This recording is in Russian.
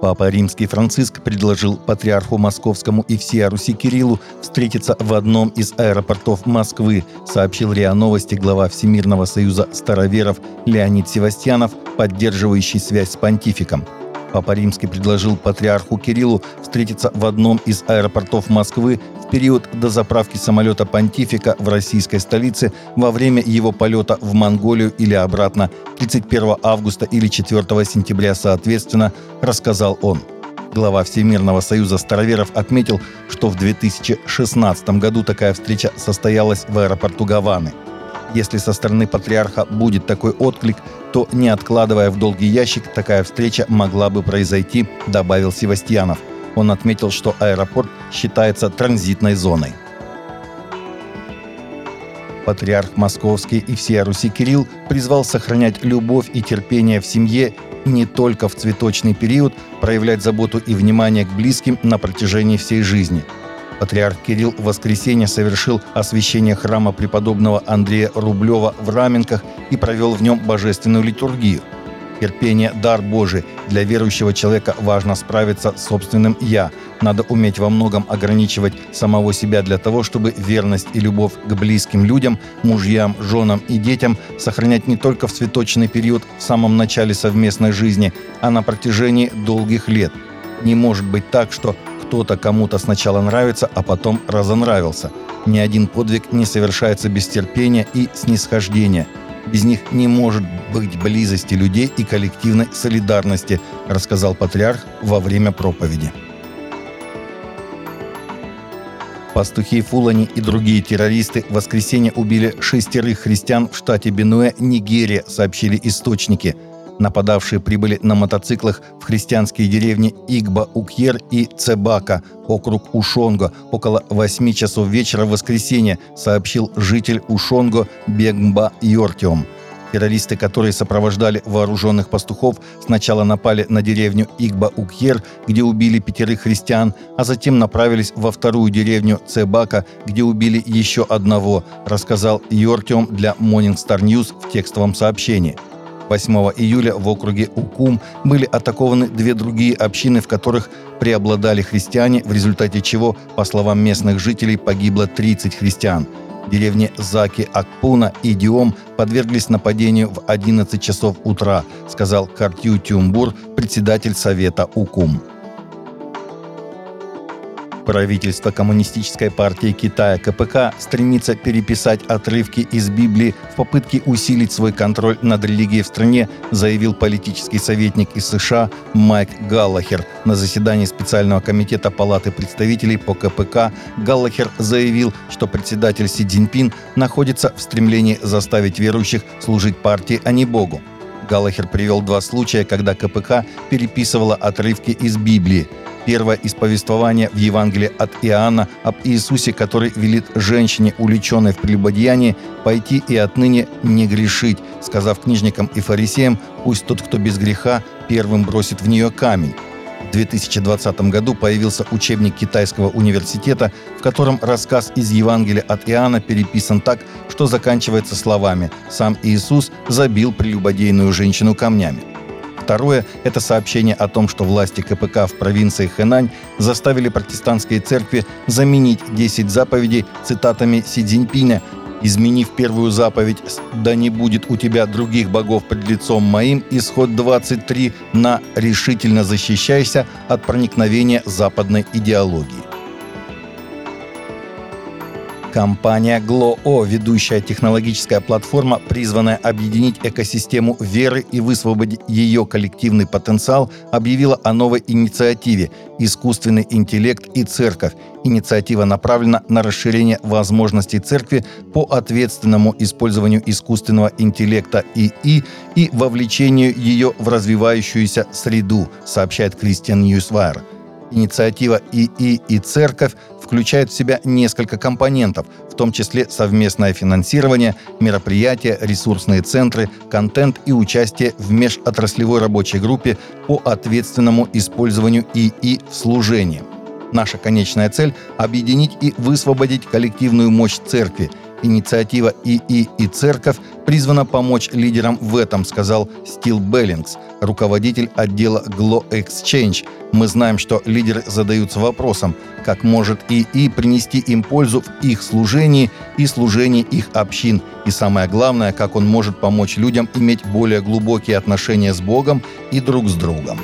Папа Римский Франциск предложил патриарху московскому и всея Руси Кириллу встретиться в одном из аэропортов Москвы, сообщил РИА Новости глава Всемирного союза староверов Леонид Севастьянов, поддерживающий связь с понтификом. Папа Римский предложил патриарху Кириллу встретиться в одном из аэропортов Москвы период до заправки самолета понтифика в российской столице во время его полета в Монголию или обратно 31 августа или 4 сентября соответственно, рассказал он. Глава Всемирного союза староверов отметил, что в 2016 году такая встреча состоялась в аэропорту Гаваны. Если со стороны патриарха будет такой отклик, то, не откладывая в долгий ящик, такая встреча могла бы произойти, добавил Севастьянов. Он отметил, что аэропорт считается транзитной зоной. Патриарх Московский и всея Руси Кирилл призвал сохранять любовь и терпение в семье не только в цветочный период, проявлять заботу и внимание к близким на протяжении всей жизни. Патриарх Кирилл в воскресенье совершил освящение храма преподобного Андрея Рублева в Раменках и провел в нем божественную литургию. Терпение – дар Божий. Для верующего человека важно справиться с собственным «я». Надо уметь во многом ограничивать самого себя для того, чтобы верность и любовь к близким людям, мужьям, женам и детям сохранять не только в цветочный период в самом начале совместной жизни, а на протяжении долгих лет. Не может быть так, что кто-то кому-то сначала нравится, а потом разонравился. Ни один подвиг не совершается без терпения и снисхождения – без них не может быть близости людей и коллективной солидарности, рассказал патриарх во время проповеди. Пастухи Фулани и другие террористы в воскресенье убили шестерых христиан в штате Бенуэ, Нигерия, сообщили источники – Нападавшие прибыли на мотоциклах в христианские деревни Игба-Укьер и Цебака, округ Ушонго, около 8 часов вечера в воскресенье, сообщил житель Ушонго Бегмба Йортиум. Террористы, которые сопровождали вооруженных пастухов, сначала напали на деревню Игба-Укьер, где убили пятерых христиан, а затем направились во вторую деревню Цебака, где убили еще одного, рассказал Йортиум для Morning Star News в текстовом сообщении – 8 июля в округе Укум были атакованы две другие общины, в которых преобладали христиане, в результате чего, по словам местных жителей, погибло 30 христиан. Деревни Заки, Акпуна и Диом подверглись нападению в 11 часов утра, сказал Картью Тюмбур, председатель Совета УКУМ. Правительство Коммунистической партии Китая КПК стремится переписать отрывки из Библии в попытке усилить свой контроль над религией в стране, заявил политический советник из США Майк Галлахер. На заседании специального комитета Палаты представителей по КПК Галлахер заявил, что председатель Си Цзиньпин находится в стремлении заставить верующих служить партии, а не Богу. Галлахер привел два случая, когда КПК переписывала отрывки из Библии – Первое из повествования в Евангелии от Иоанна об Иисусе, который велит женщине, увлеченной в прелюбодеянии, пойти и отныне не грешить, сказав книжникам и фарисеям, пусть тот, кто без греха, первым бросит в нее камень. В 2020 году появился учебник китайского университета, в котором рассказ из Евангелия от Иоанна переписан так, что заканчивается словами «Сам Иисус забил прелюбодейную женщину камнями». Второе – это сообщение о том, что власти КПК в провинции Хэнань заставили протестантские церкви заменить 10 заповедей цитатами Си Цзиньпиня, изменив первую заповедь «Да не будет у тебя других богов пред лицом моим» исход 23 на «Решительно защищайся от проникновения западной идеологии». Компания GLOO, ведущая технологическая платформа, призванная объединить экосистему веры и высвободить ее коллективный потенциал, объявила о новой инициативе «Искусственный интеллект и церковь». Инициатива направлена на расширение возможностей церкви по ответственному использованию искусственного интеллекта ИИ и вовлечению ее в развивающуюся среду, сообщает Christian Newswire. Инициатива ИИ и церковь включает в себя несколько компонентов, в том числе совместное финансирование, мероприятия, ресурсные центры, контент и участие в межотраслевой рабочей группе по ответственному использованию ИИ в служении. Наша конечная цель – объединить и высвободить коллективную мощь церкви, Инициатива ИИ и Церковь призвана помочь лидерам в этом, сказал Стил Беллингс, руководитель отдела Glo Exchange. Мы знаем, что лидеры задаются вопросом, как может ИИ принести им пользу в их служении и служении их общин. И самое главное, как он может помочь людям иметь более глубокие отношения с Богом и друг с другом.